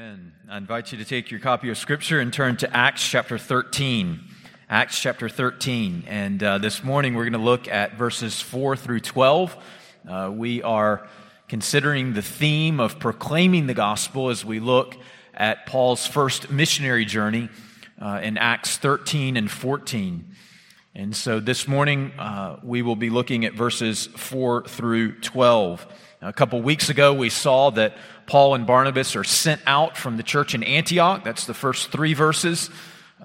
Amen. I invite you to take your copy of Scripture and turn to Acts chapter 13. Acts chapter 13. And uh, this morning we're going to look at verses 4 through 12. Uh, we are considering the theme of proclaiming the gospel as we look at Paul's first missionary journey uh, in Acts 13 and 14. And so this morning uh, we will be looking at verses 4 through 12. A couple weeks ago, we saw that Paul and Barnabas are sent out from the church in Antioch. That's the first three verses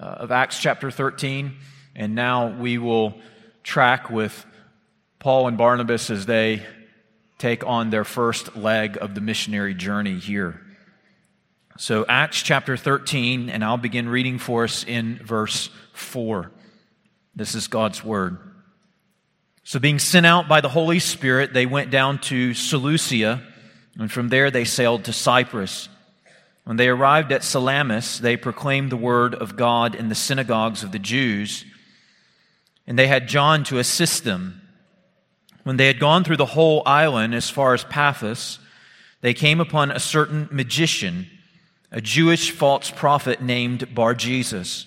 uh, of Acts chapter 13. And now we will track with Paul and Barnabas as they take on their first leg of the missionary journey here. So, Acts chapter 13, and I'll begin reading for us in verse 4. This is God's word. So, being sent out by the Holy Spirit, they went down to Seleucia, and from there they sailed to Cyprus. When they arrived at Salamis, they proclaimed the word of God in the synagogues of the Jews, and they had John to assist them. When they had gone through the whole island as far as Paphos, they came upon a certain magician, a Jewish false prophet named Bar Jesus.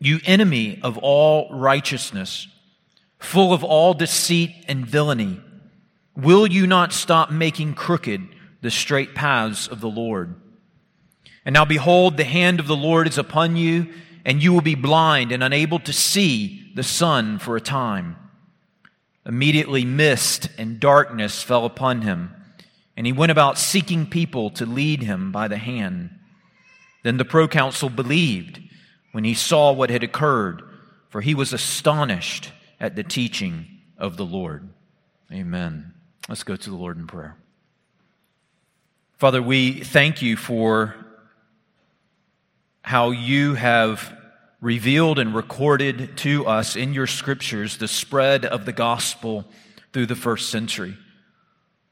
You enemy of all righteousness, full of all deceit and villainy, will you not stop making crooked the straight paths of the Lord? And now behold, the hand of the Lord is upon you, and you will be blind and unable to see the sun for a time. Immediately mist and darkness fell upon him, and he went about seeking people to lead him by the hand. Then the proconsul believed when he saw what had occurred, for he was astonished at the teaching of the Lord. Amen. Let's go to the Lord in prayer. Father, we thank you for how you have revealed and recorded to us in your scriptures the spread of the gospel through the first century.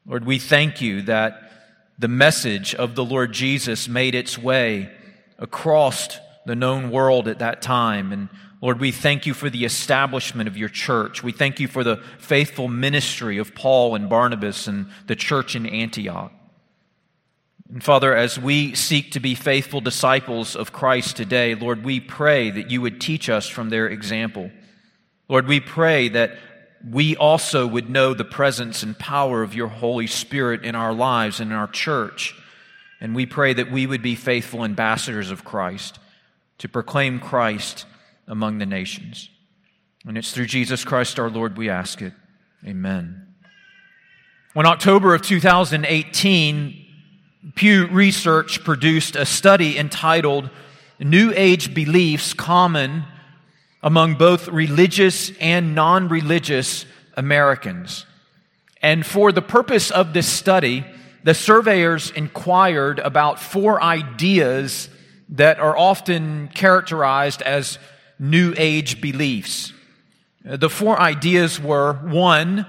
Lord, we thank you that the message of the Lord Jesus made its way across the known world at that time. And Lord, we thank you for the establishment of your church. We thank you for the faithful ministry of Paul and Barnabas and the church in Antioch. And Father, as we seek to be faithful disciples of Christ today, Lord, we pray that you would teach us from their example. Lord, we pray that we also would know the presence and power of your Holy Spirit in our lives and in our church. And we pray that we would be faithful ambassadors of Christ to proclaim Christ among the nations. And it's through Jesus Christ our Lord we ask it. Amen. When October of 2018, Pew Research produced a study entitled New Age Beliefs Common Among Both Religious and Non Religious Americans. And for the purpose of this study, the surveyors inquired about four ideas that are often characterized as New Age beliefs. Uh, the four ideas were one,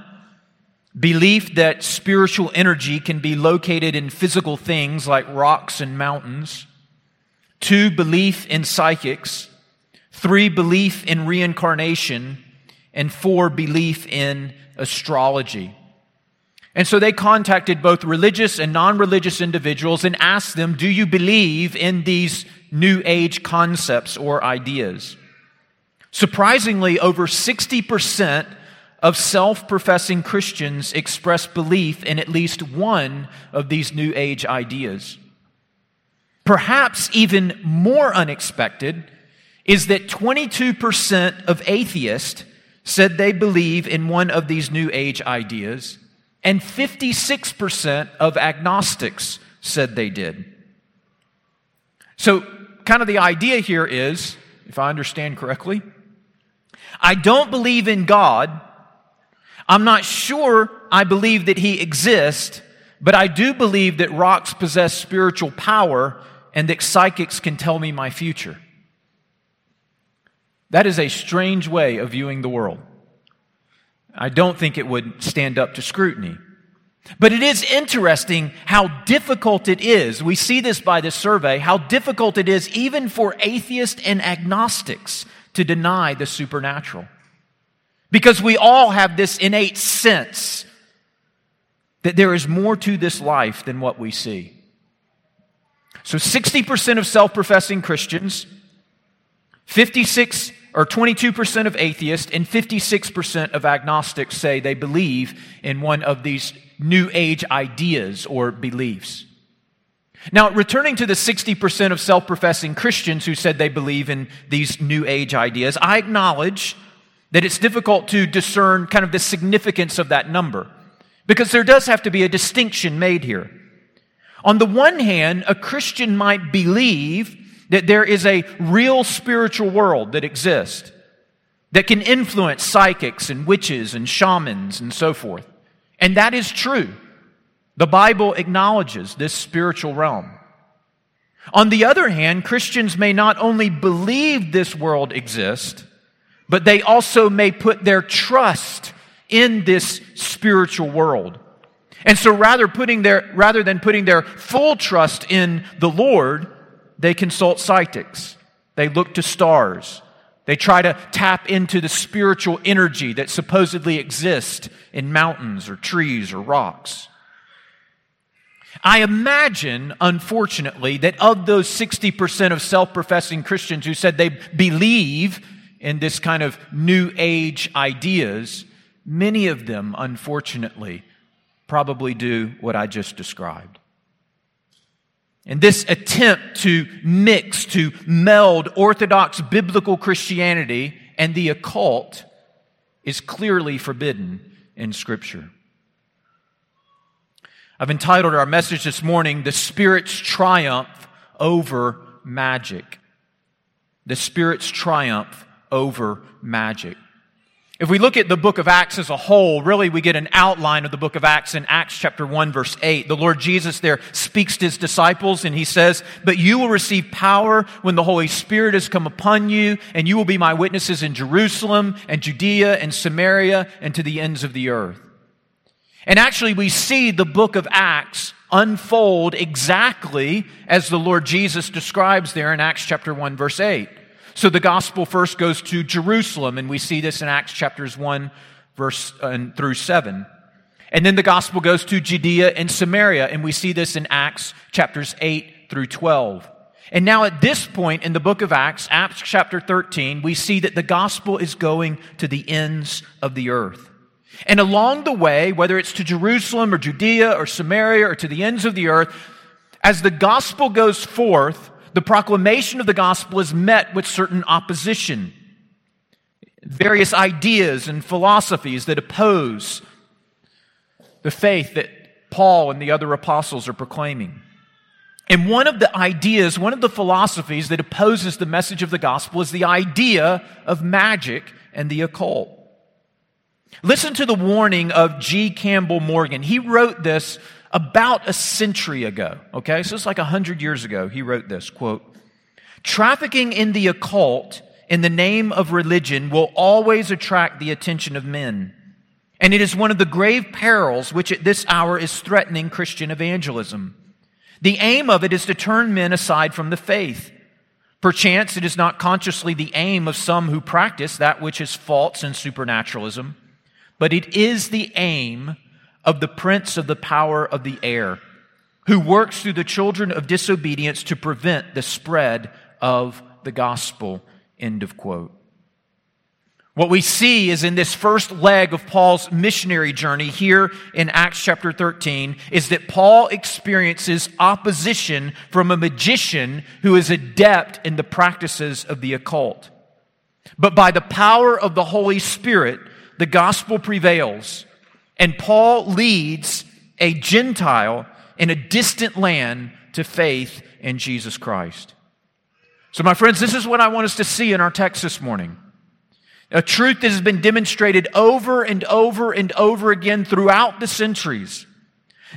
belief that spiritual energy can be located in physical things like rocks and mountains. Two, belief in psychics. Three, belief in reincarnation. And four, belief in astrology. And so they contacted both religious and non religious individuals and asked them, Do you believe in these New Age concepts or ideas? Surprisingly, over 60% of self professing Christians express belief in at least one of these New Age ideas. Perhaps even more unexpected is that 22% of atheists said they believe in one of these New Age ideas and 56% of agnostics said they did. So, kind of the idea here is, if I understand correctly, I don't believe in God. I'm not sure I believe that He exists, but I do believe that rocks possess spiritual power and that psychics can tell me my future. That is a strange way of viewing the world. I don't think it would stand up to scrutiny. But it is interesting how difficult it is. We see this by this survey, how difficult it is even for atheists and agnostics to deny the supernatural. Because we all have this innate sense that there is more to this life than what we see. So 60% of self professing Christians, 56 or 22% of atheists, and 56% of agnostics say they believe in one of these New Age ideas or beliefs. Now, returning to the 60% of self professing Christians who said they believe in these New Age ideas, I acknowledge that it's difficult to discern kind of the significance of that number because there does have to be a distinction made here. On the one hand, a Christian might believe that there is a real spiritual world that exists that can influence psychics and witches and shamans and so forth. And that is true. The Bible acknowledges this spiritual realm. On the other hand, Christians may not only believe this world exists, but they also may put their trust in this spiritual world. And so rather putting their, rather than putting their full trust in the Lord, they consult psychics. They look to stars. They try to tap into the spiritual energy that supposedly exists in mountains or trees or rocks. I imagine, unfortunately, that of those 60% of self professing Christians who said they believe in this kind of new age ideas, many of them, unfortunately, probably do what I just described. And this attempt to mix, to meld Orthodox biblical Christianity and the occult is clearly forbidden in Scripture. I've entitled our message this morning, The Spirit's Triumph Over Magic. The Spirit's Triumph over magic. If we look at the book of Acts as a whole, really we get an outline of the book of Acts in Acts chapter 1 verse 8. The Lord Jesus there speaks to his disciples and he says, But you will receive power when the Holy Spirit has come upon you, and you will be my witnesses in Jerusalem and Judea and Samaria and to the ends of the earth. And actually we see the book of Acts unfold exactly as the Lord Jesus describes there in Acts chapter 1 verse 8. So the gospel first goes to Jerusalem, and we see this in Acts chapters 1, verse uh, through 7. And then the gospel goes to Judea and Samaria, and we see this in Acts chapters 8 through 12. And now at this point in the book of Acts, Acts chapter 13, we see that the gospel is going to the ends of the earth. And along the way, whether it's to Jerusalem or Judea or Samaria or to the ends of the earth, as the gospel goes forth, the proclamation of the gospel is met with certain opposition. Various ideas and philosophies that oppose the faith that Paul and the other apostles are proclaiming. And one of the ideas, one of the philosophies that opposes the message of the gospel is the idea of magic and the occult. Listen to the warning of G. Campbell Morgan. He wrote this about a century ago, okay? So it's like a hundred years ago, he wrote this quote, Trafficking in the occult in the name of religion will always attract the attention of men. And it is one of the grave perils which at this hour is threatening Christian evangelism. The aim of it is to turn men aside from the faith. Perchance it is not consciously the aim of some who practice that which is false in supernaturalism, but it is the aim of the prince of the power of the air, who works through the children of disobedience to prevent the spread of the gospel. End of quote. What we see is in this first leg of Paul's missionary journey here in Acts chapter 13 is that Paul experiences opposition from a magician who is adept in the practices of the occult. But by the power of the Holy Spirit, the gospel prevails and Paul leads a Gentile in a distant land to faith in Jesus Christ. So, my friends, this is what I want us to see in our text this morning. A truth that has been demonstrated over and over and over again throughout the centuries.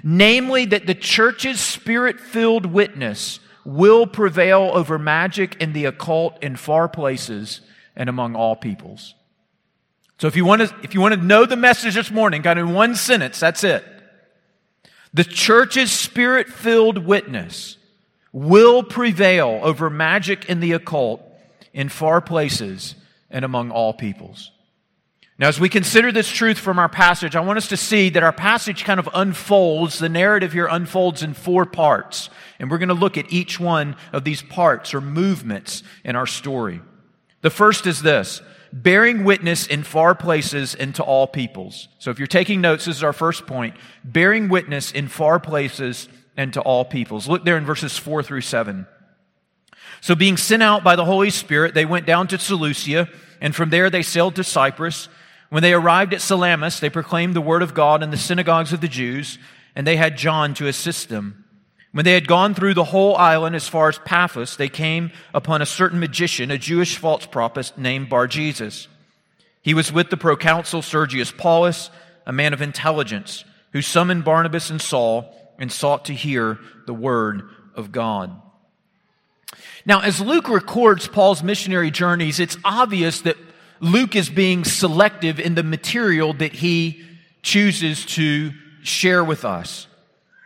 Namely, that the church's spirit filled witness will prevail over magic and the occult in far places and among all peoples. So if you want to, if you want to know the message this morning, kind of in one sentence, that's it. The church's spirit filled witness will prevail over magic and the occult in far places and among all peoples. Now, as we consider this truth from our passage, I want us to see that our passage kind of unfolds, the narrative here unfolds in four parts. And we're going to look at each one of these parts or movements in our story. The first is this bearing witness in far places and to all peoples. So if you're taking notes, this is our first point bearing witness in far places and to all peoples. Look there in verses 4 through 7. So, being sent out by the Holy Spirit, they went down to Seleucia, and from there they sailed to Cyprus. When they arrived at Salamis, they proclaimed the word of God in the synagogues of the Jews, and they had John to assist them. When they had gone through the whole island as far as Paphos, they came upon a certain magician, a Jewish false prophet named Bar Jesus. He was with the proconsul Sergius Paulus, a man of intelligence, who summoned Barnabas and Saul and sought to hear the word of God. Now, as Luke records Paul's missionary journeys, it's obvious that Luke is being selective in the material that he chooses to share with us.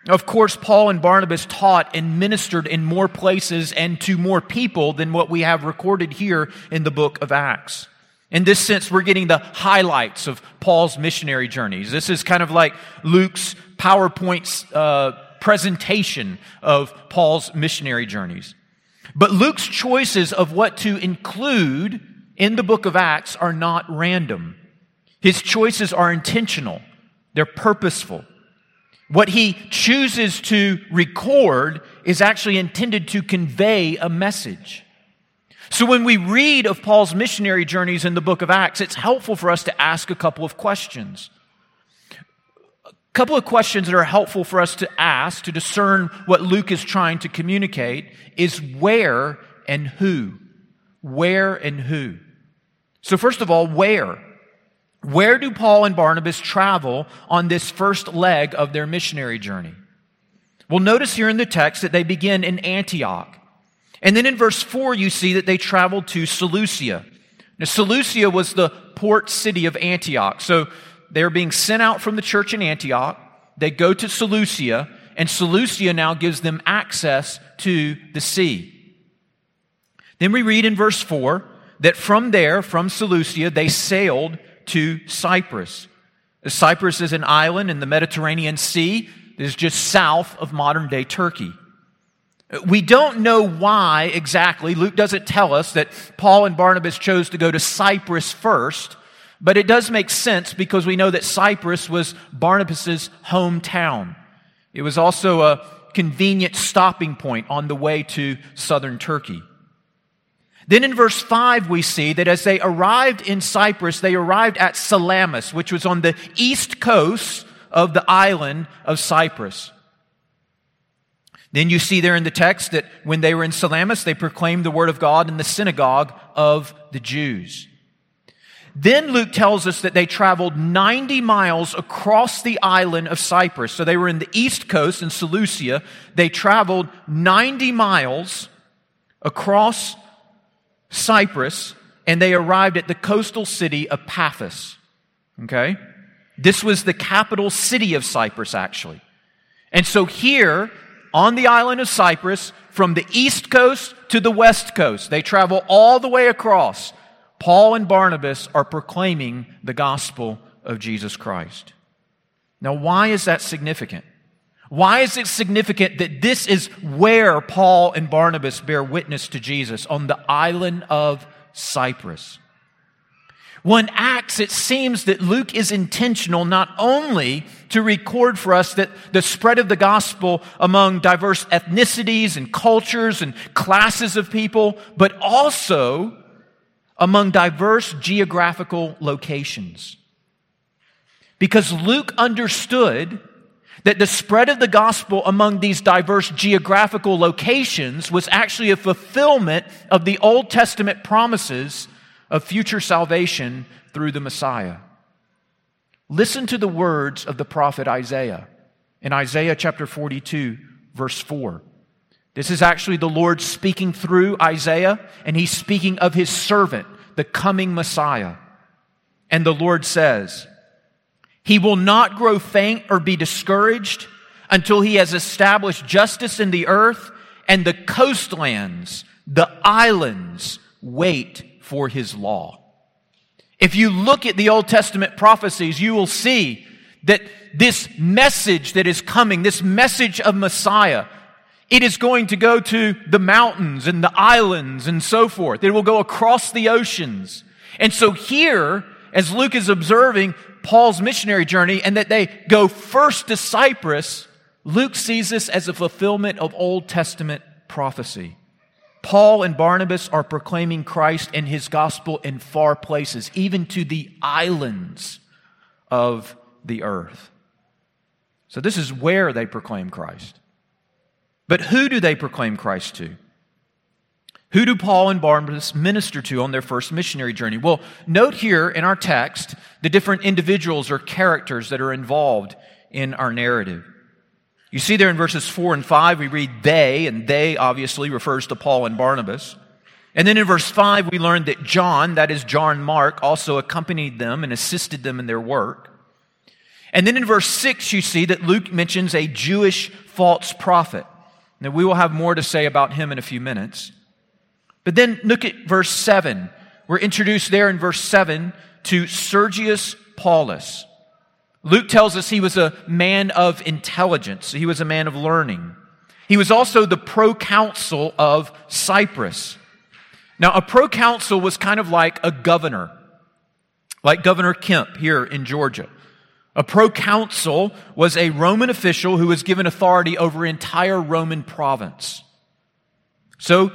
Of course, Paul and Barnabas taught and ministered in more places and to more people than what we have recorded here in the book of Acts. In this sense, we're getting the highlights of Paul's missionary journeys. This is kind of like Luke's PowerPoint uh, presentation of Paul's missionary journeys. But Luke's choices of what to include in the book of Acts are not random. His choices are intentional, they're purposeful. What he chooses to record is actually intended to convey a message. So when we read of Paul's missionary journeys in the book of Acts, it's helpful for us to ask a couple of questions. A couple of questions that are helpful for us to ask to discern what Luke is trying to communicate is where and who. Where and who. So, first of all, where? Where do Paul and Barnabas travel on this first leg of their missionary journey? Well, notice here in the text that they begin in Antioch. And then in verse 4, you see that they traveled to Seleucia. Now, Seleucia was the port city of Antioch. So they're being sent out from the church in Antioch. They go to Seleucia, and Seleucia now gives them access to the sea. Then we read in verse 4 that from there, from Seleucia, they sailed to Cyprus. Cyprus is an island in the Mediterranean Sea that is just south of modern day Turkey. We don't know why exactly. Luke doesn't tell us that Paul and Barnabas chose to go to Cyprus first, but it does make sense because we know that Cyprus was Barnabas' hometown. It was also a convenient stopping point on the way to southern Turkey. Then in verse 5, we see that as they arrived in Cyprus, they arrived at Salamis, which was on the east coast of the island of Cyprus. Then you see there in the text that when they were in Salamis, they proclaimed the word of God in the synagogue of the Jews. Then Luke tells us that they traveled 90 miles across the island of Cyprus. So they were in the east coast in Seleucia. They traveled 90 miles across Cyprus, and they arrived at the coastal city of Paphos. Okay? This was the capital city of Cyprus, actually. And so here, on the island of Cyprus, from the east coast to the west coast, they travel all the way across. Paul and Barnabas are proclaiming the gospel of Jesus Christ. Now, why is that significant? Why is it significant that this is where Paul and Barnabas bear witness to Jesus, on the island of Cyprus? One Acts, it seems that Luke is intentional not only to record for us that the spread of the gospel among diverse ethnicities and cultures and classes of people, but also among diverse geographical locations. Because Luke understood that the spread of the gospel among these diverse geographical locations was actually a fulfillment of the Old Testament promises of future salvation through the Messiah. Listen to the words of the prophet Isaiah in Isaiah chapter 42, verse 4. This is actually the Lord speaking through Isaiah, and he's speaking of his servant, the coming Messiah. And the Lord says, He will not grow faint or be discouraged until he has established justice in the earth, and the coastlands, the islands, wait for his law. If you look at the Old Testament prophecies, you will see that this message that is coming, this message of Messiah, it is going to go to the mountains and the islands and so forth. It will go across the oceans. And so here, as Luke is observing Paul's missionary journey and that they go first to Cyprus, Luke sees this as a fulfillment of Old Testament prophecy. Paul and Barnabas are proclaiming Christ and his gospel in far places, even to the islands of the earth. So, this is where they proclaim Christ. But who do they proclaim Christ to? Who do Paul and Barnabas minister to on their first missionary journey? Well, note here in our text the different individuals or characters that are involved in our narrative. You see there in verses 4 and 5, we read they, and they obviously refers to Paul and Barnabas. And then in verse 5, we learn that John, that is John Mark, also accompanied them and assisted them in their work. And then in verse 6, you see that Luke mentions a Jewish false prophet. Now, we will have more to say about him in a few minutes. But then look at verse 7. We're introduced there in verse 7 to Sergius Paulus. Luke tells us he was a man of intelligence, he was a man of learning. He was also the proconsul of Cyprus. Now, a proconsul was kind of like a governor, like Governor Kemp here in Georgia. A proconsul was a Roman official who was given authority over entire Roman province. So,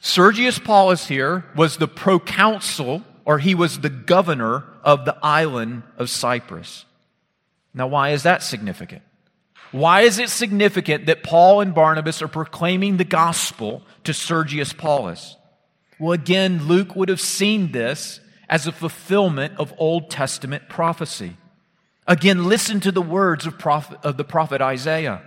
Sergius Paulus here was the proconsul, or he was the governor of the island of Cyprus. Now, why is that significant? Why is it significant that Paul and Barnabas are proclaiming the gospel to Sergius Paulus? Well, again, Luke would have seen this as a fulfillment of Old Testament prophecy. Again, listen to the words of, prophet, of the prophet Isaiah.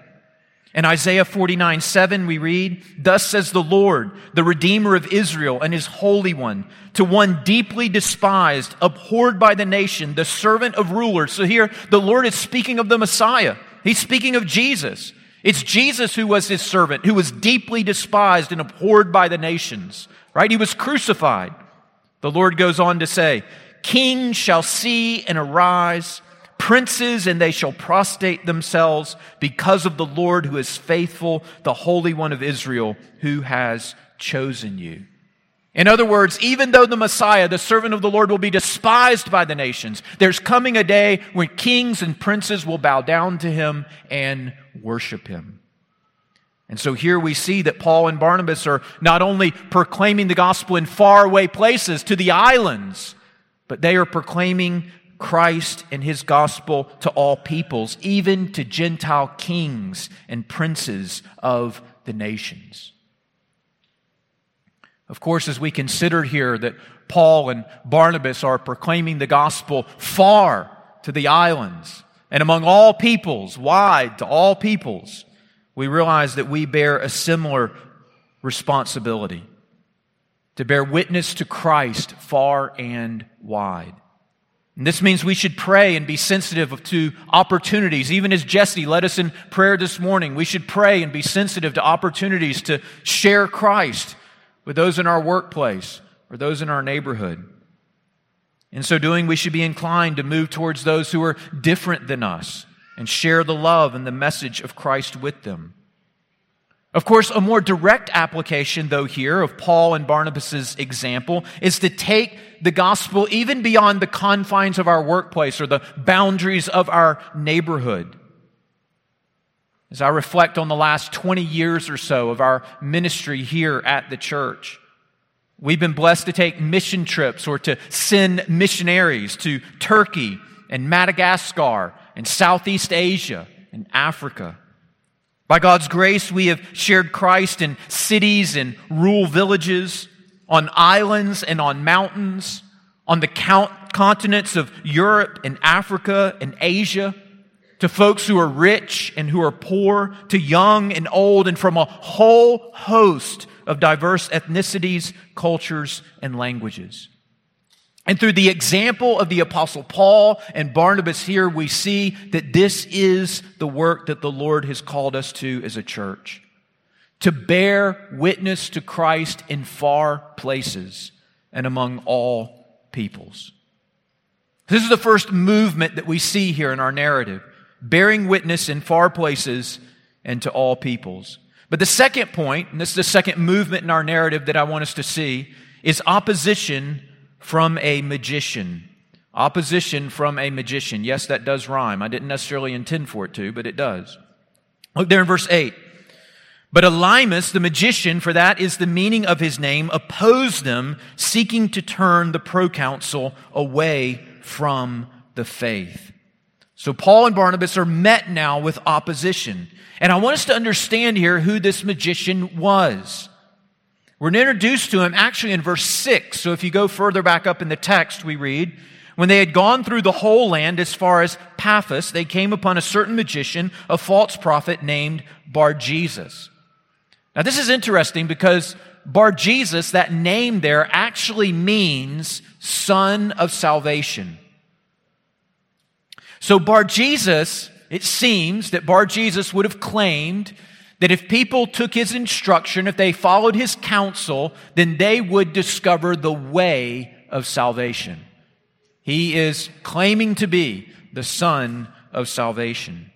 In Isaiah 49 7, we read, Thus says the Lord, the Redeemer of Israel and his Holy One, to one deeply despised, abhorred by the nation, the servant of rulers. So here, the Lord is speaking of the Messiah. He's speaking of Jesus. It's Jesus who was his servant, who was deeply despised and abhorred by the nations, right? He was crucified. The Lord goes on to say, King shall see and arise princes, and they shall prostrate themselves because of the Lord who is faithful, the Holy One of Israel, who has chosen you. In other words, even though the Messiah, the servant of the Lord, will be despised by the nations, there's coming a day when kings and princes will bow down to him and worship him. And so here we see that Paul and Barnabas are not only proclaiming the gospel in faraway places to the islands, but they are proclaiming Christ and his gospel to all peoples, even to Gentile kings and princes of the nations. Of course, as we consider here that Paul and Barnabas are proclaiming the gospel far to the islands and among all peoples, wide to all peoples, we realize that we bear a similar responsibility to bear witness to Christ far and wide. And this means we should pray and be sensitive to opportunities. Even as Jesse led us in prayer this morning, we should pray and be sensitive to opportunities to share Christ with those in our workplace or those in our neighborhood. In so doing, we should be inclined to move towards those who are different than us and share the love and the message of Christ with them. Of course, a more direct application, though, here of Paul and Barnabas' example is to take the gospel even beyond the confines of our workplace or the boundaries of our neighborhood. As I reflect on the last 20 years or so of our ministry here at the church, we've been blessed to take mission trips or to send missionaries to Turkey and Madagascar and Southeast Asia and Africa. By God's grace, we have shared Christ in cities and rural villages, on islands and on mountains, on the continents of Europe and Africa and Asia, to folks who are rich and who are poor, to young and old, and from a whole host of diverse ethnicities, cultures, and languages. And through the example of the apostle Paul and Barnabas here, we see that this is the work that the Lord has called us to as a church. To bear witness to Christ in far places and among all peoples. This is the first movement that we see here in our narrative. Bearing witness in far places and to all peoples. But the second point, and this is the second movement in our narrative that I want us to see, is opposition from a magician. Opposition from a magician. Yes, that does rhyme. I didn't necessarily intend for it to, but it does. Look there in verse 8. But Elymas, the magician, for that is the meaning of his name, opposed them, seeking to turn the proconsul away from the faith. So Paul and Barnabas are met now with opposition. And I want us to understand here who this magician was. We're introduced to him actually in verse 6. So if you go further back up in the text, we read, When they had gone through the whole land as far as Paphos, they came upon a certain magician, a false prophet named Bar Jesus. Now this is interesting because Bar Jesus, that name there, actually means son of salvation. So Bar Jesus, it seems that Bar Jesus would have claimed that if people took his instruction, if they followed his counsel, then they would discover the way of salvation. He is claiming to be the son of salvation.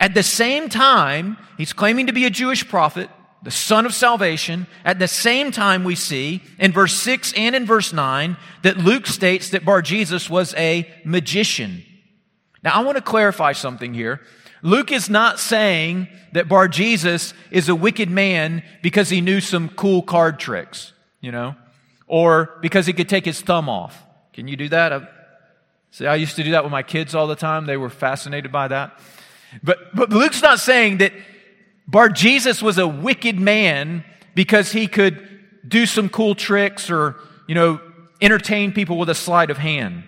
At the same time, he's claiming to be a Jewish prophet, the son of salvation. At the same time, we see in verse 6 and in verse 9 that Luke states that Bar Jesus was a magician. Now, I want to clarify something here. Luke is not saying that Bar Jesus is a wicked man because he knew some cool card tricks, you know, or because he could take his thumb off. Can you do that? See, I used to do that with my kids all the time. They were fascinated by that. But, but Luke's not saying that Bar Jesus was a wicked man because he could do some cool tricks or, you know, entertain people with a sleight of hand.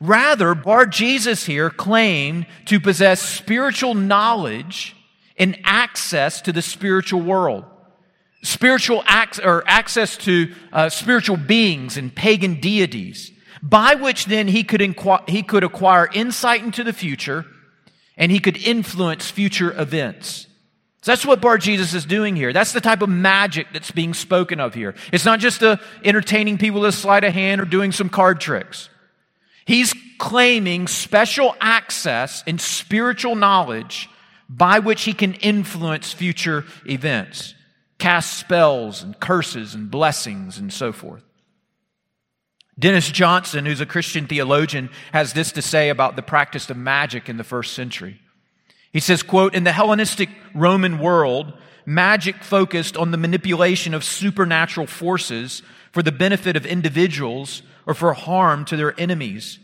Rather, Bar Jesus here claimed to possess spiritual knowledge and access to the spiritual world. Spiritual ac- or access to uh, spiritual beings and pagan deities, by which then he could, inqu- he could acquire insight into the future and he could influence future events. So that's what Bar Jesus is doing here. That's the type of magic that's being spoken of here. It's not just a entertaining people with a sleight of hand or doing some card tricks. He's claiming special access and spiritual knowledge by which he can influence future events, cast spells and curses and blessings and so forth. Dennis Johnson, who's a Christian theologian, has this to say about the practice of magic in the first century. He says, quote, in the Hellenistic Roman world, magic focused on the manipulation of supernatural forces for the benefit of individuals or for harm to their enemies.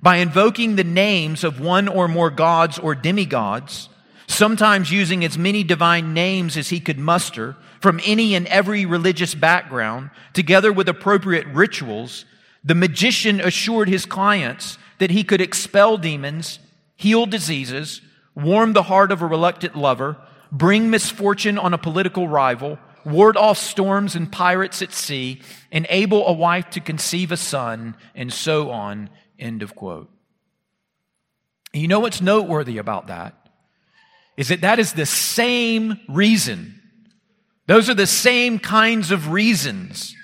By invoking the names of one or more gods or demigods, sometimes using as many divine names as he could muster from any and every religious background, together with appropriate rituals, the magician assured his clients that he could expel demons, heal diseases, warm the heart of a reluctant lover, bring misfortune on a political rival, ward off storms and pirates at sea, enable a wife to conceive a son, and so on. End of quote. You know what's noteworthy about that? Is that that is the same reason. Those are the same kinds of reasons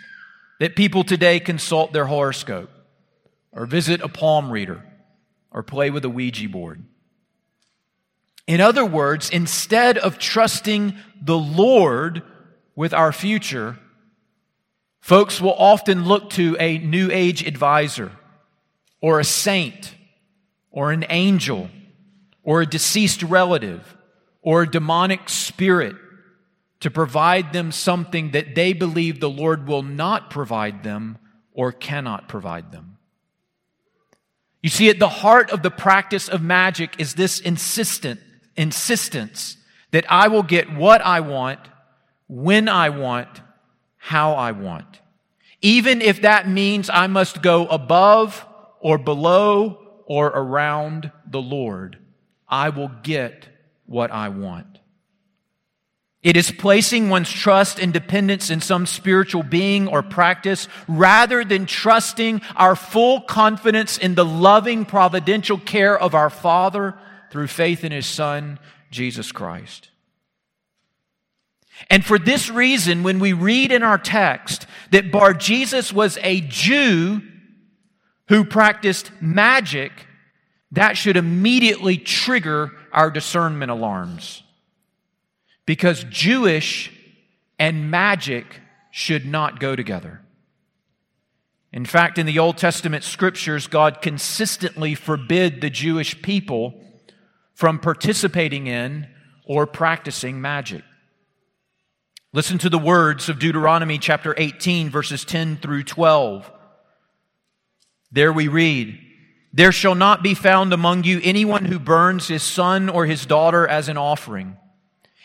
that people today consult their horoscope or visit a palm reader or play with a Ouija board. In other words, instead of trusting the Lord with our future, folks will often look to a New Age advisor or a saint or an angel or a deceased relative or a demonic spirit to provide them something that they believe the Lord will not provide them or cannot provide them. You see, at the heart of the practice of magic is this insistent insistence that I will get what I want when I want, how I want. Even if that means I must go above or below or around the Lord, I will get what I want. It is placing one's trust and dependence in some spiritual being or practice rather than trusting our full confidence in the loving providential care of our Father through faith in His Son, Jesus Christ. And for this reason, when we read in our text that Bar Jesus was a Jew who practiced magic, that should immediately trigger our discernment alarms. Because Jewish and magic should not go together. In fact, in the Old Testament scriptures, God consistently forbid the Jewish people from participating in or practicing magic. Listen to the words of Deuteronomy chapter 18, verses 10 through 12. There we read, There shall not be found among you anyone who burns his son or his daughter as an offering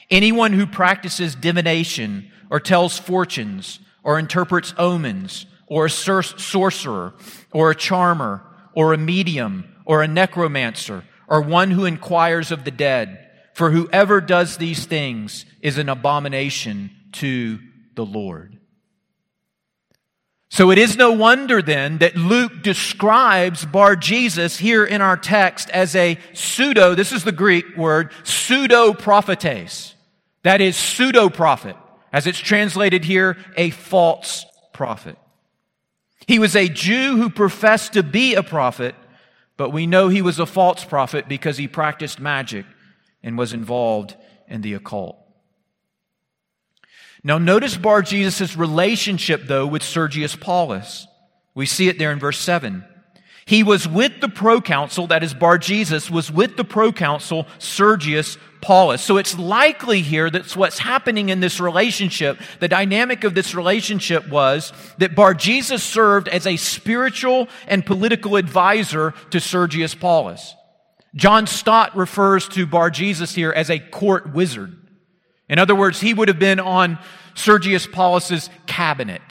Anyone who practices divination or tells fortunes or interprets omens or a sorcerer or a charmer or a medium or a necromancer or one who inquires of the dead. For whoever does these things is an abomination to the Lord. So it is no wonder then that Luke describes Bar Jesus here in our text as a pseudo, this is the Greek word, pseudo prophetes. That is pseudo prophet, as it's translated here, a false prophet. He was a Jew who professed to be a prophet, but we know he was a false prophet because he practiced magic and was involved in the occult. Now, notice Bar Jesus' relationship, though, with Sergius Paulus. We see it there in verse 7. He was with the proconsul, that is, Bar Jesus was with the proconsul Sergius Paulus. So it's likely here that's what's happening in this relationship, the dynamic of this relationship was that Bar Jesus served as a spiritual and political advisor to Sergius Paulus. John Stott refers to Bar Jesus here as a court wizard. In other words, he would have been on Sergius Paulus's cabinet.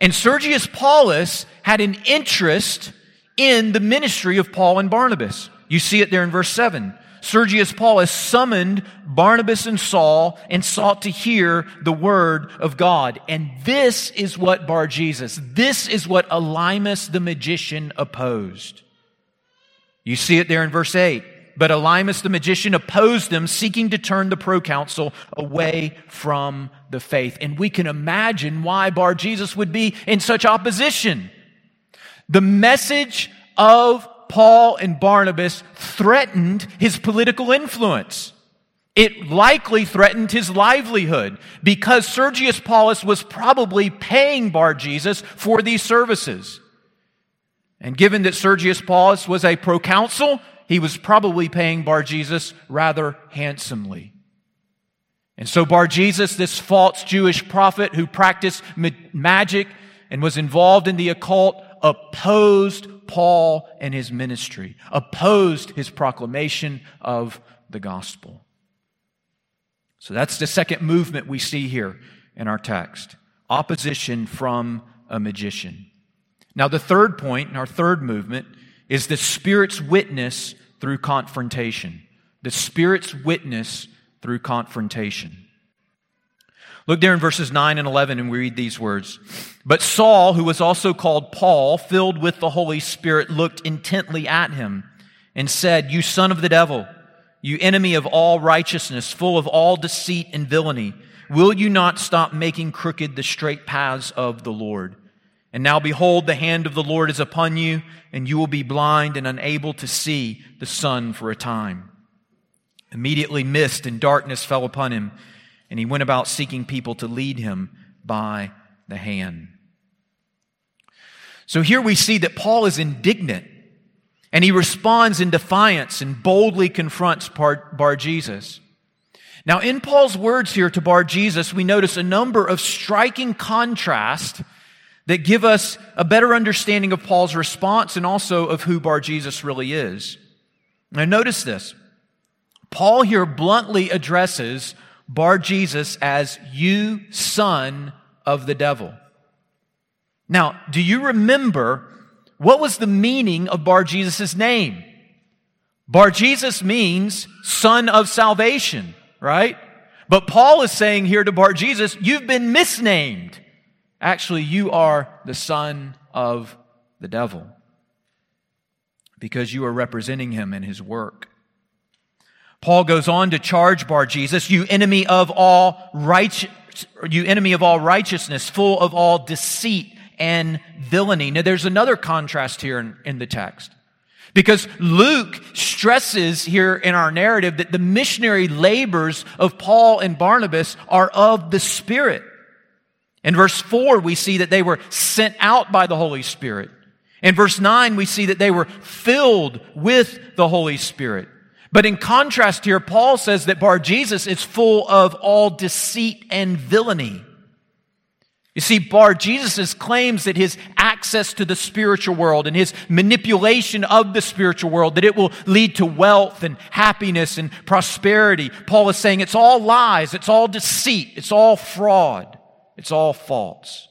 And Sergius Paulus had an interest in the ministry of Paul and Barnabas. You see it there in verse 7. Sergius Paulus summoned Barnabas and Saul and sought to hear the word of God. And this is what Bar Jesus, this is what Elymas the magician opposed. You see it there in verse 8. But Elymas the magician opposed them, seeking to turn the proconsul away from the faith. And we can imagine why Bar Jesus would be in such opposition. The message of Paul and Barnabas threatened his political influence. It likely threatened his livelihood because Sergius Paulus was probably paying Bar Jesus for these services. And given that Sergius Paulus was a proconsul, he was probably paying Bar Jesus rather handsomely. And so Bar Jesus, this false Jewish prophet who practiced magic and was involved in the occult, opposed Paul and his ministry, opposed his proclamation of the gospel. So that's the second movement we see here in our text opposition from a magician. Now, the third point, in our third movement, is the Spirit's witness through confrontation. The Spirit's witness through confrontation. Look there in verses 9 and 11, and we read these words. But Saul, who was also called Paul, filled with the Holy Spirit, looked intently at him and said, You son of the devil, you enemy of all righteousness, full of all deceit and villainy, will you not stop making crooked the straight paths of the Lord? And now behold, the hand of the Lord is upon you, and you will be blind and unable to see the sun for a time. Immediately mist and darkness fell upon him, and he went about seeking people to lead him by the hand. So here we see that Paul is indignant, and he responds in defiance and boldly confronts Bar Jesus. Now, in Paul's words here to Bar Jesus, we notice a number of striking contrasts that give us a better understanding of Paul's response and also of who Bar Jesus really is. Now, notice this. Paul here bluntly addresses Bar Jesus as you son of the devil. Now, do you remember what was the meaning of Bar Jesus' name? Bar Jesus means son of salvation, right? But Paul is saying here to Bar Jesus, you've been misnamed. Actually, you are the son of the devil because you are representing him in his work. Paul goes on to charge Bar Jesus, you enemy of all righteous, you enemy of all righteousness, full of all deceit and villainy. Now there's another contrast here in, in the text. Because Luke stresses here in our narrative that the missionary labors of Paul and Barnabas are of the Spirit. In verse 4, we see that they were sent out by the Holy Spirit. In verse 9, we see that they were filled with the Holy Spirit. But in contrast here, Paul says that Bar Jesus is full of all deceit and villainy. You see, Bar Jesus' claims that his access to the spiritual world and his manipulation of the spiritual world, that it will lead to wealth and happiness and prosperity. Paul is saying it's all lies, it's all deceit, it's all fraud, it's all false.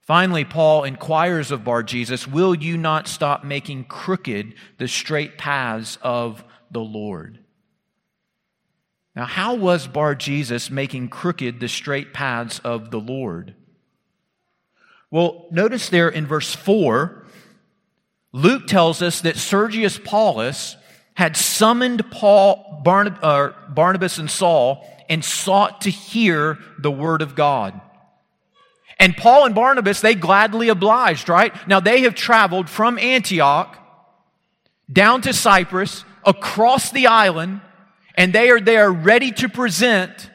Finally, Paul inquires of Bar Jesus, Will you not stop making crooked the straight paths of the Lord? Now, how was Bar Jesus making crooked the straight paths of the Lord? Well, notice there in verse 4, Luke tells us that Sergius Paulus had summoned Paul, uh, Barnabas and Saul and sought to hear the word of God. And Paul and Barnabas, they gladly obliged, right? Now they have traveled from Antioch down to Cyprus, across the island, and they are there ready to present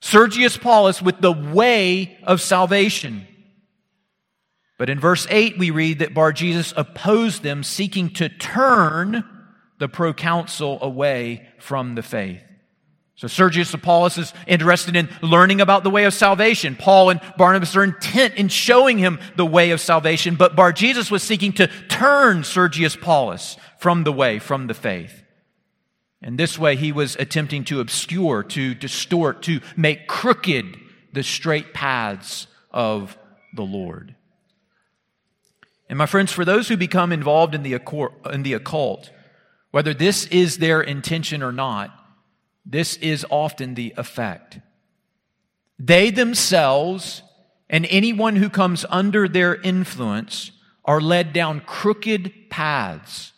Sergius Paulus with the way of salvation. But in verse 8, we read that Bar Jesus opposed them, seeking to turn the proconsul away from the faith. So Sergius Paulus is interested in learning about the way of salvation. Paul and Barnabas are intent in showing him the way of salvation, but Bar Jesus was seeking to turn Sergius Paulus from the way, from the faith. And this way he was attempting to obscure, to distort, to make crooked the straight paths of the Lord. And my friends, for those who become involved in the occult, whether this is their intention or not, this is often the effect. They themselves and anyone who comes under their influence are led down crooked paths,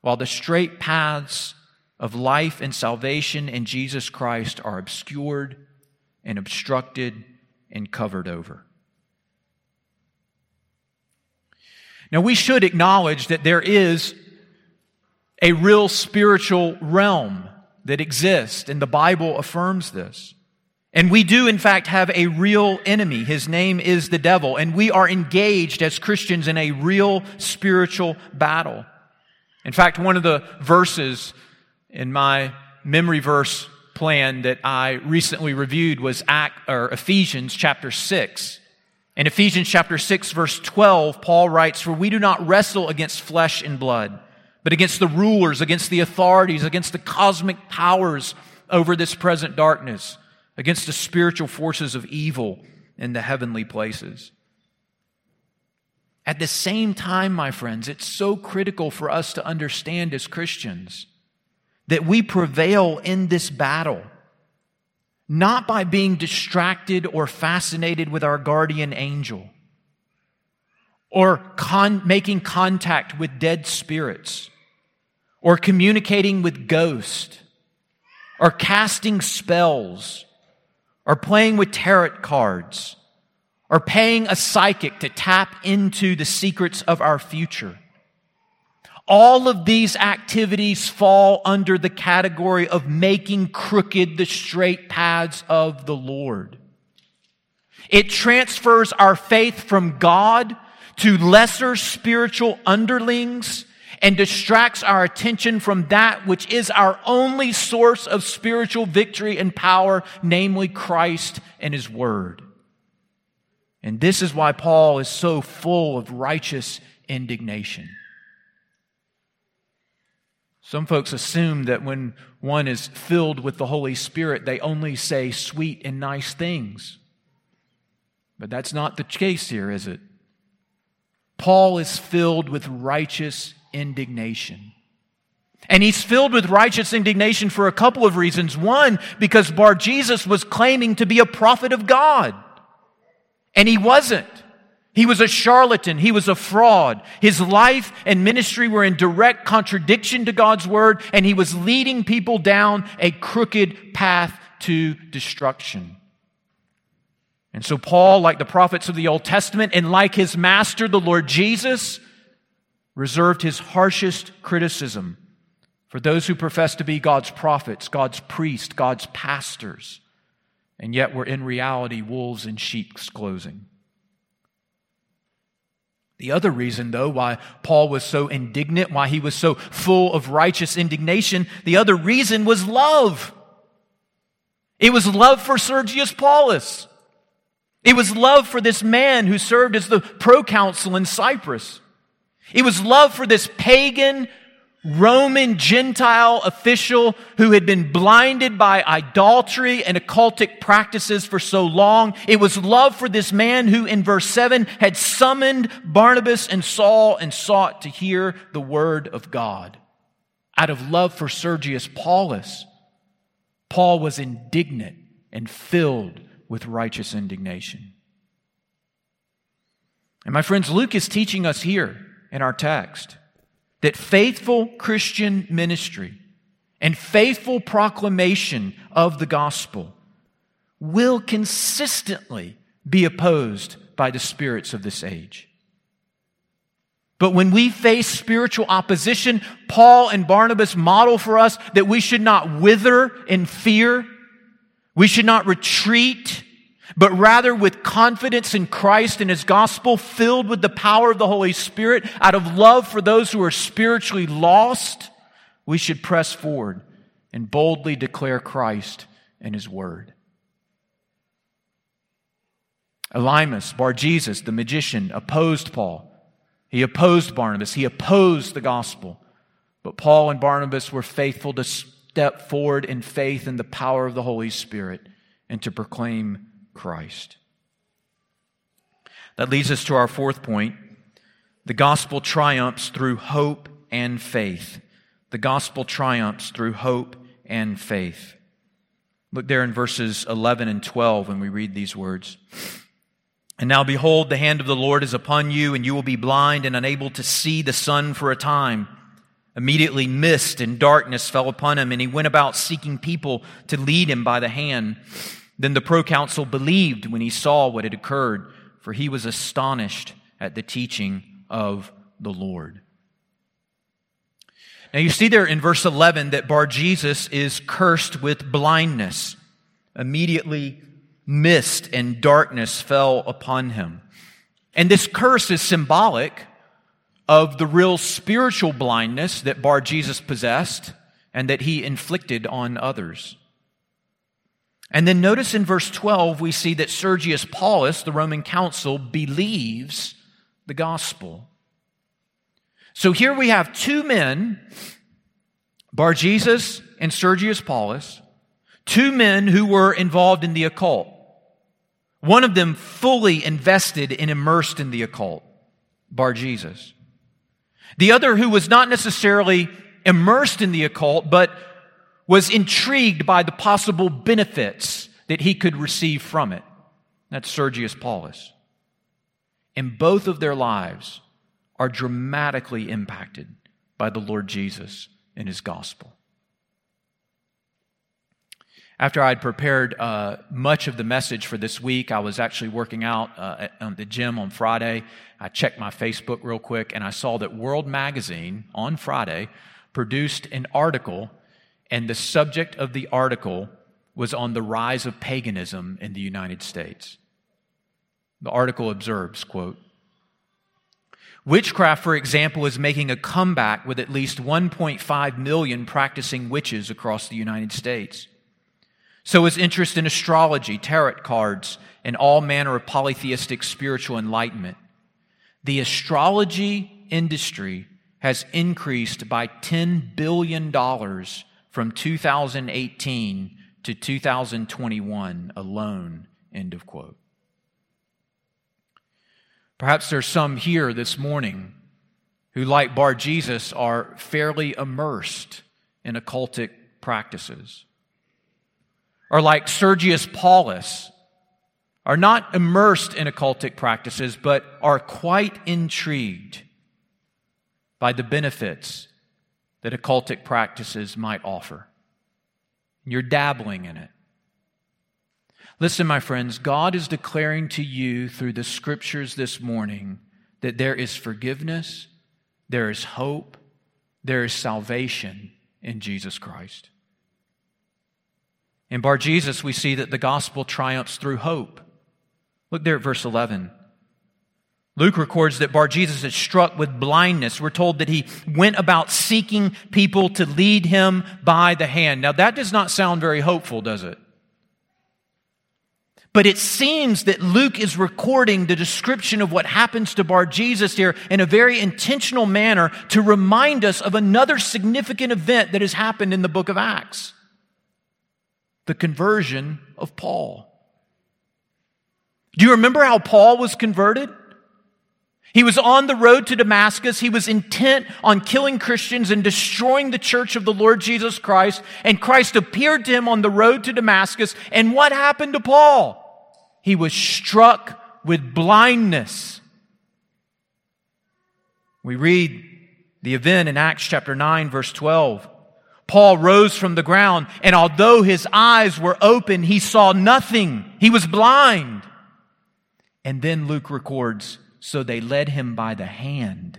while the straight paths of life and salvation in Jesus Christ are obscured and obstructed and covered over. Now, we should acknowledge that there is a real spiritual realm that exists, and the Bible affirms this. And we do, in fact, have a real enemy. His name is the devil, and we are engaged as Christians in a real spiritual battle. In fact, one of the verses in my memory verse plan that I recently reviewed was Act, or Ephesians chapter 6. In Ephesians chapter 6, verse 12, Paul writes, For we do not wrestle against flesh and blood but against the rulers, against the authorities, against the cosmic powers over this present darkness, against the spiritual forces of evil in the heavenly places. At the same time, my friends, it's so critical for us to understand as Christians that we prevail in this battle not by being distracted or fascinated with our guardian angel or con- making contact with dead spirits or communicating with ghosts, or casting spells, or playing with tarot cards, or paying a psychic to tap into the secrets of our future. All of these activities fall under the category of making crooked the straight paths of the Lord. It transfers our faith from God to lesser spiritual underlings and distracts our attention from that which is our only source of spiritual victory and power, namely Christ and His Word. And this is why Paul is so full of righteous indignation. Some folks assume that when one is filled with the Holy Spirit, they only say sweet and nice things. But that's not the case here, is it? Paul is filled with righteous indignation. And he's filled with righteous indignation for a couple of reasons. One, because Bar Jesus was claiming to be a prophet of God. And he wasn't. He was a charlatan. He was a fraud. His life and ministry were in direct contradiction to God's word, and he was leading people down a crooked path to destruction. And so, Paul, like the prophets of the Old Testament, and like his master, the Lord Jesus, reserved his harshest criticism for those who profess to be God's prophets, God's priests, God's pastors, and yet were in reality wolves in sheep's clothing. The other reason, though, why Paul was so indignant, why he was so full of righteous indignation, the other reason was love. It was love for Sergius Paulus. It was love for this man who served as the proconsul in Cyprus. It was love for this pagan Roman Gentile official who had been blinded by idolatry and occultic practices for so long. It was love for this man who, in verse 7, had summoned Barnabas and Saul and sought to hear the word of God. Out of love for Sergius Paulus, Paul was indignant and filled with righteous indignation. And my friends, Luke is teaching us here in our text that faithful Christian ministry and faithful proclamation of the gospel will consistently be opposed by the spirits of this age. But when we face spiritual opposition, Paul and Barnabas model for us that we should not wither in fear. We should not retreat but rather with confidence in Christ and His gospel, filled with the power of the Holy Spirit, out of love for those who are spiritually lost, we should press forward and boldly declare Christ and His Word. Elymas, Bar Jesus, the magician, opposed Paul. He opposed Barnabas. He opposed the gospel. But Paul and Barnabas were faithful to step forward in faith in the power of the Holy Spirit and to proclaim Christ. That leads us to our fourth point. The gospel triumphs through hope and faith. The gospel triumphs through hope and faith. Look there in verses 11 and 12 when we read these words. And now behold, the hand of the Lord is upon you, and you will be blind and unable to see the sun for a time. Immediately mist and darkness fell upon him, and he went about seeking people to lead him by the hand. Then the proconsul believed when he saw what had occurred, for he was astonished at the teaching of the Lord. Now you see there in verse 11 that Bar Jesus is cursed with blindness. Immediately mist and darkness fell upon him. And this curse is symbolic of the real spiritual blindness that Bar Jesus possessed and that he inflicted on others. And then notice in verse 12, we see that Sergius Paulus, the Roman consul, believes the gospel. So here we have two men, Bar Jesus and Sergius Paulus, two men who were involved in the occult. One of them fully invested and immersed in the occult, Bar Jesus. The other who was not necessarily immersed in the occult, but was intrigued by the possible benefits that he could receive from it. That's Sergius Paulus. And both of their lives are dramatically impacted by the Lord Jesus and his gospel. After I'd prepared uh, much of the message for this week, I was actually working out uh, at the gym on Friday. I checked my Facebook real quick and I saw that World Magazine on Friday produced an article and the subject of the article was on the rise of paganism in the United States. The article observes, quote, Witchcraft, for example, is making a comeback with at least 1.5 million practicing witches across the United States. So is interest in astrology, tarot cards, and all manner of polytheistic spiritual enlightenment. The astrology industry has increased by $10 billion from 2018 to 2021 alone. End of quote. Perhaps there's some here this morning who, like Bar Jesus, are fairly immersed in occultic practices, or like Sergius Paulus, are not immersed in occultic practices, but are quite intrigued by the benefits that occultic practices might offer. You're dabbling in it. Listen, my friends, God is declaring to you through the scriptures this morning that there is forgiveness, there is hope, there is salvation in Jesus Christ. In Bar Jesus, we see that the gospel triumphs through hope. Look there at verse 11. Luke records that Bar Jesus is struck with blindness. We're told that he went about seeking people to lead him by the hand. Now, that does not sound very hopeful, does it? But it seems that Luke is recording the description of what happens to Bar Jesus here in a very intentional manner to remind us of another significant event that has happened in the book of Acts the conversion of Paul. Do you remember how Paul was converted? He was on the road to Damascus. He was intent on killing Christians and destroying the church of the Lord Jesus Christ. And Christ appeared to him on the road to Damascus. And what happened to Paul? He was struck with blindness. We read the event in Acts chapter 9, verse 12. Paul rose from the ground, and although his eyes were open, he saw nothing. He was blind. And then Luke records so they led him by the hand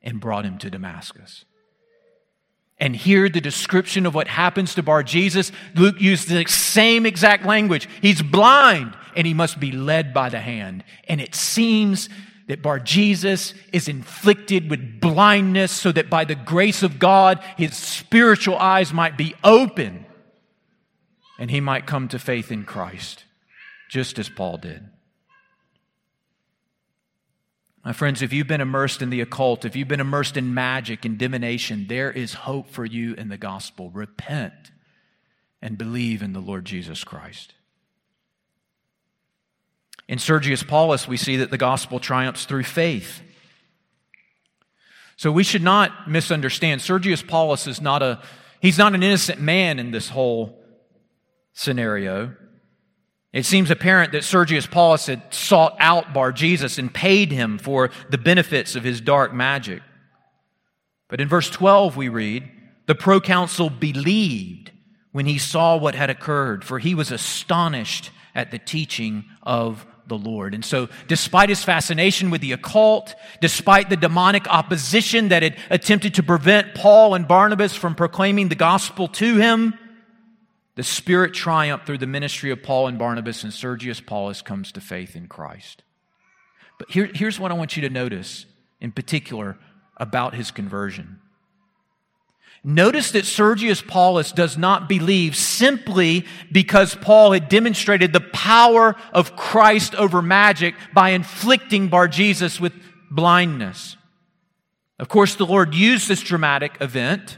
and brought him to Damascus. And here, the description of what happens to Bar Jesus, Luke used the same exact language. He's blind and he must be led by the hand. And it seems that Bar Jesus is inflicted with blindness so that by the grace of God, his spiritual eyes might be open and he might come to faith in Christ, just as Paul did. My friends, if you've been immersed in the occult, if you've been immersed in magic and divination, there is hope for you in the gospel. Repent and believe in the Lord Jesus Christ. In Sergius Paulus, we see that the gospel triumphs through faith. So we should not misunderstand. Sergius Paulus is not a, he's not an innocent man in this whole scenario. It seems apparent that Sergius Paulus had sought out Bar Jesus and paid him for the benefits of his dark magic. But in verse 12, we read, the proconsul believed when he saw what had occurred, for he was astonished at the teaching of the Lord. And so, despite his fascination with the occult, despite the demonic opposition that had attempted to prevent Paul and Barnabas from proclaiming the gospel to him, the Spirit triumphed through the ministry of Paul and Barnabas, and Sergius Paulus comes to faith in Christ. But here, here's what I want you to notice in particular about his conversion. Notice that Sergius Paulus does not believe simply because Paul had demonstrated the power of Christ over magic by inflicting Bar Jesus with blindness. Of course, the Lord used this dramatic event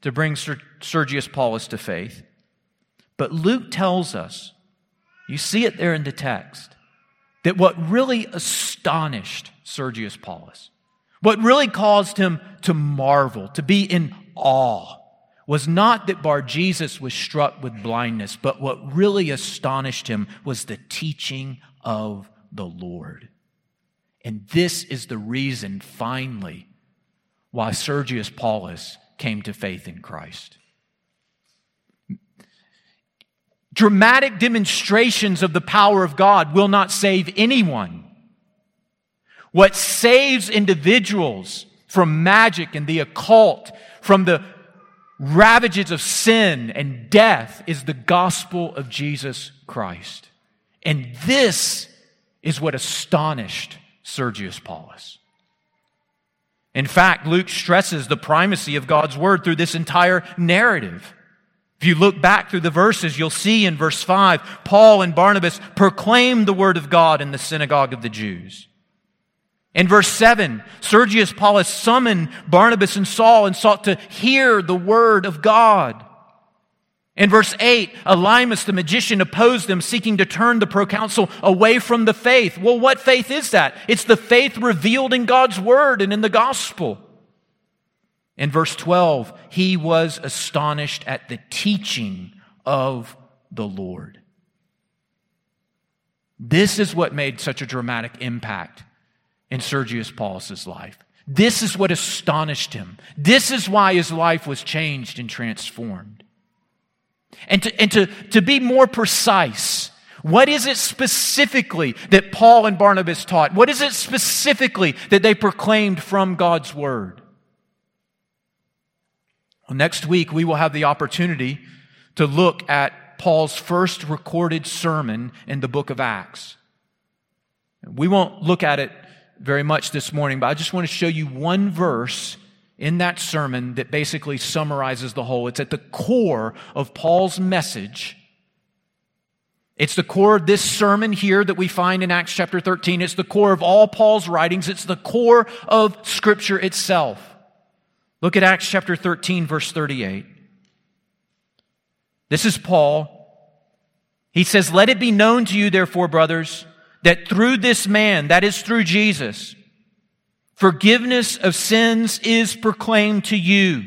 to bring Sergius Paulus to faith. But Luke tells us, you see it there in the text, that what really astonished Sergius Paulus, what really caused him to marvel, to be in awe, was not that Bar Jesus was struck with blindness, but what really astonished him was the teaching of the Lord. And this is the reason, finally, why Sergius Paulus came to faith in Christ. Dramatic demonstrations of the power of God will not save anyone. What saves individuals from magic and the occult, from the ravages of sin and death, is the gospel of Jesus Christ. And this is what astonished Sergius Paulus. In fact, Luke stresses the primacy of God's word through this entire narrative. If you look back through the verses, you'll see in verse 5, Paul and Barnabas proclaimed the word of God in the synagogue of the Jews. In verse 7, Sergius Paulus summoned Barnabas and Saul and sought to hear the word of God. In verse 8, Elymas the magician opposed them, seeking to turn the proconsul away from the faith. Well, what faith is that? It's the faith revealed in God's word and in the gospel. In verse 12, he was astonished at the teaching of the Lord. This is what made such a dramatic impact in Sergius Paulus's life. This is what astonished him. This is why his life was changed and transformed. And to, and to, to be more precise, what is it specifically that Paul and Barnabas taught? What is it specifically that they proclaimed from God's word? Next week, we will have the opportunity to look at Paul's first recorded sermon in the book of Acts. We won't look at it very much this morning, but I just want to show you one verse in that sermon that basically summarizes the whole. It's at the core of Paul's message. It's the core of this sermon here that we find in Acts chapter 13. It's the core of all Paul's writings. It's the core of Scripture itself. Look at Acts chapter 13, verse 38. This is Paul. He says, Let it be known to you, therefore, brothers, that through this man, that is through Jesus, Forgiveness of sins is proclaimed to you.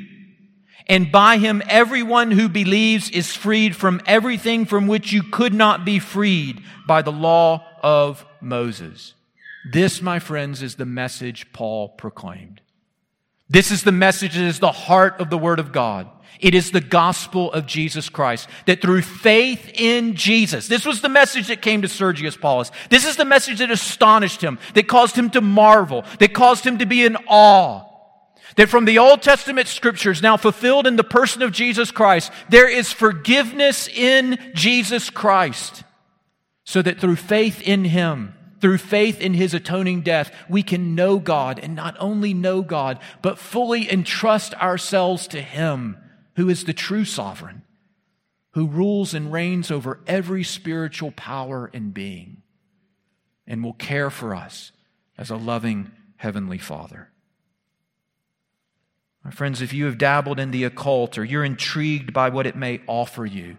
And by him, everyone who believes is freed from everything from which you could not be freed by the law of Moses. This, my friends, is the message Paul proclaimed. This is the message that is the heart of the Word of God. It is the gospel of Jesus Christ. That through faith in Jesus, this was the message that came to Sergius Paulus. This is the message that astonished him, that caused him to marvel, that caused him to be in awe. That from the Old Testament scriptures, now fulfilled in the person of Jesus Christ, there is forgiveness in Jesus Christ. So that through faith in Him, through faith in His atoning death, we can know God and not only know God, but fully entrust ourselves to Him who is the true sovereign, who rules and reigns over every spiritual power and being, and will care for us as a loving Heavenly Father. My friends, if you have dabbled in the occult or you're intrigued by what it may offer you,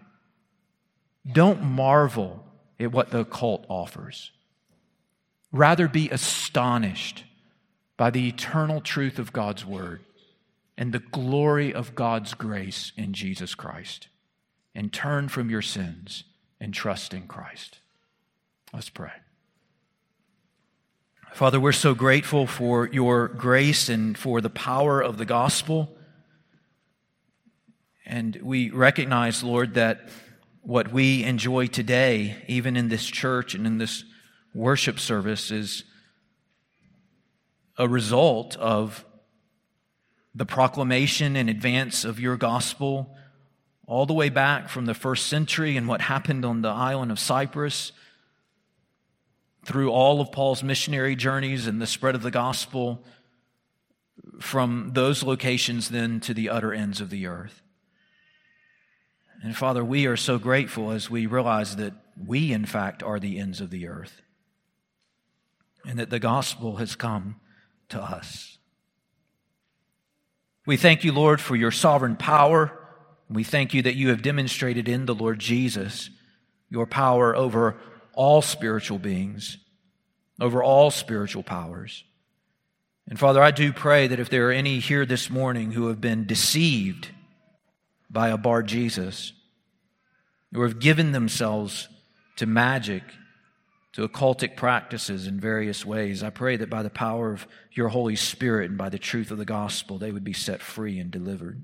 don't marvel at what the occult offers. Rather, be astonished by the eternal truth of God's Word and the glory of God's grace in Jesus Christ and turn from your sins and trust in Christ. Let's pray. Father, we're so grateful for your grace and for the power of the gospel. And we recognize, Lord, that what we enjoy today, even in this church and in this worship service, is a result of the proclamation and advance of your gospel all the way back from the first century and what happened on the island of Cyprus through all of Paul's missionary journeys and the spread of the gospel from those locations then to the utter ends of the earth. And Father, we are so grateful as we realize that we, in fact, are the ends of the earth and that the gospel has come to us. We thank you, Lord, for your sovereign power. We thank you that you have demonstrated in the Lord Jesus your power over all spiritual beings, over all spiritual powers. And Father, I do pray that if there are any here this morning who have been deceived by a Bar Jesus, who have given themselves to magic, to occultic practices in various ways. I pray that by the power of your Holy Spirit and by the truth of the gospel, they would be set free and delivered.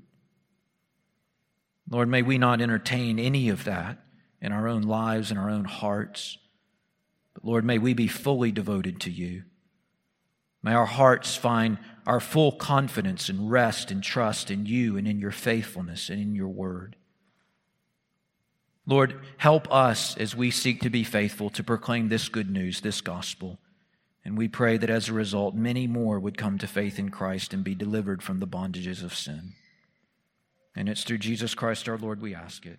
Lord, may we not entertain any of that in our own lives and our own hearts. But Lord, may we be fully devoted to you. May our hearts find our full confidence and rest and trust in you and in your faithfulness and in your word. Lord, help us as we seek to be faithful to proclaim this good news, this gospel. And we pray that as a result, many more would come to faith in Christ and be delivered from the bondages of sin. And it's through Jesus Christ our Lord we ask it.